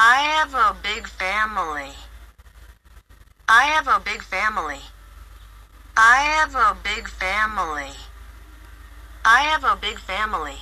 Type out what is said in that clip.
I have a big family. I have a big family. I have a big family. I have a big family.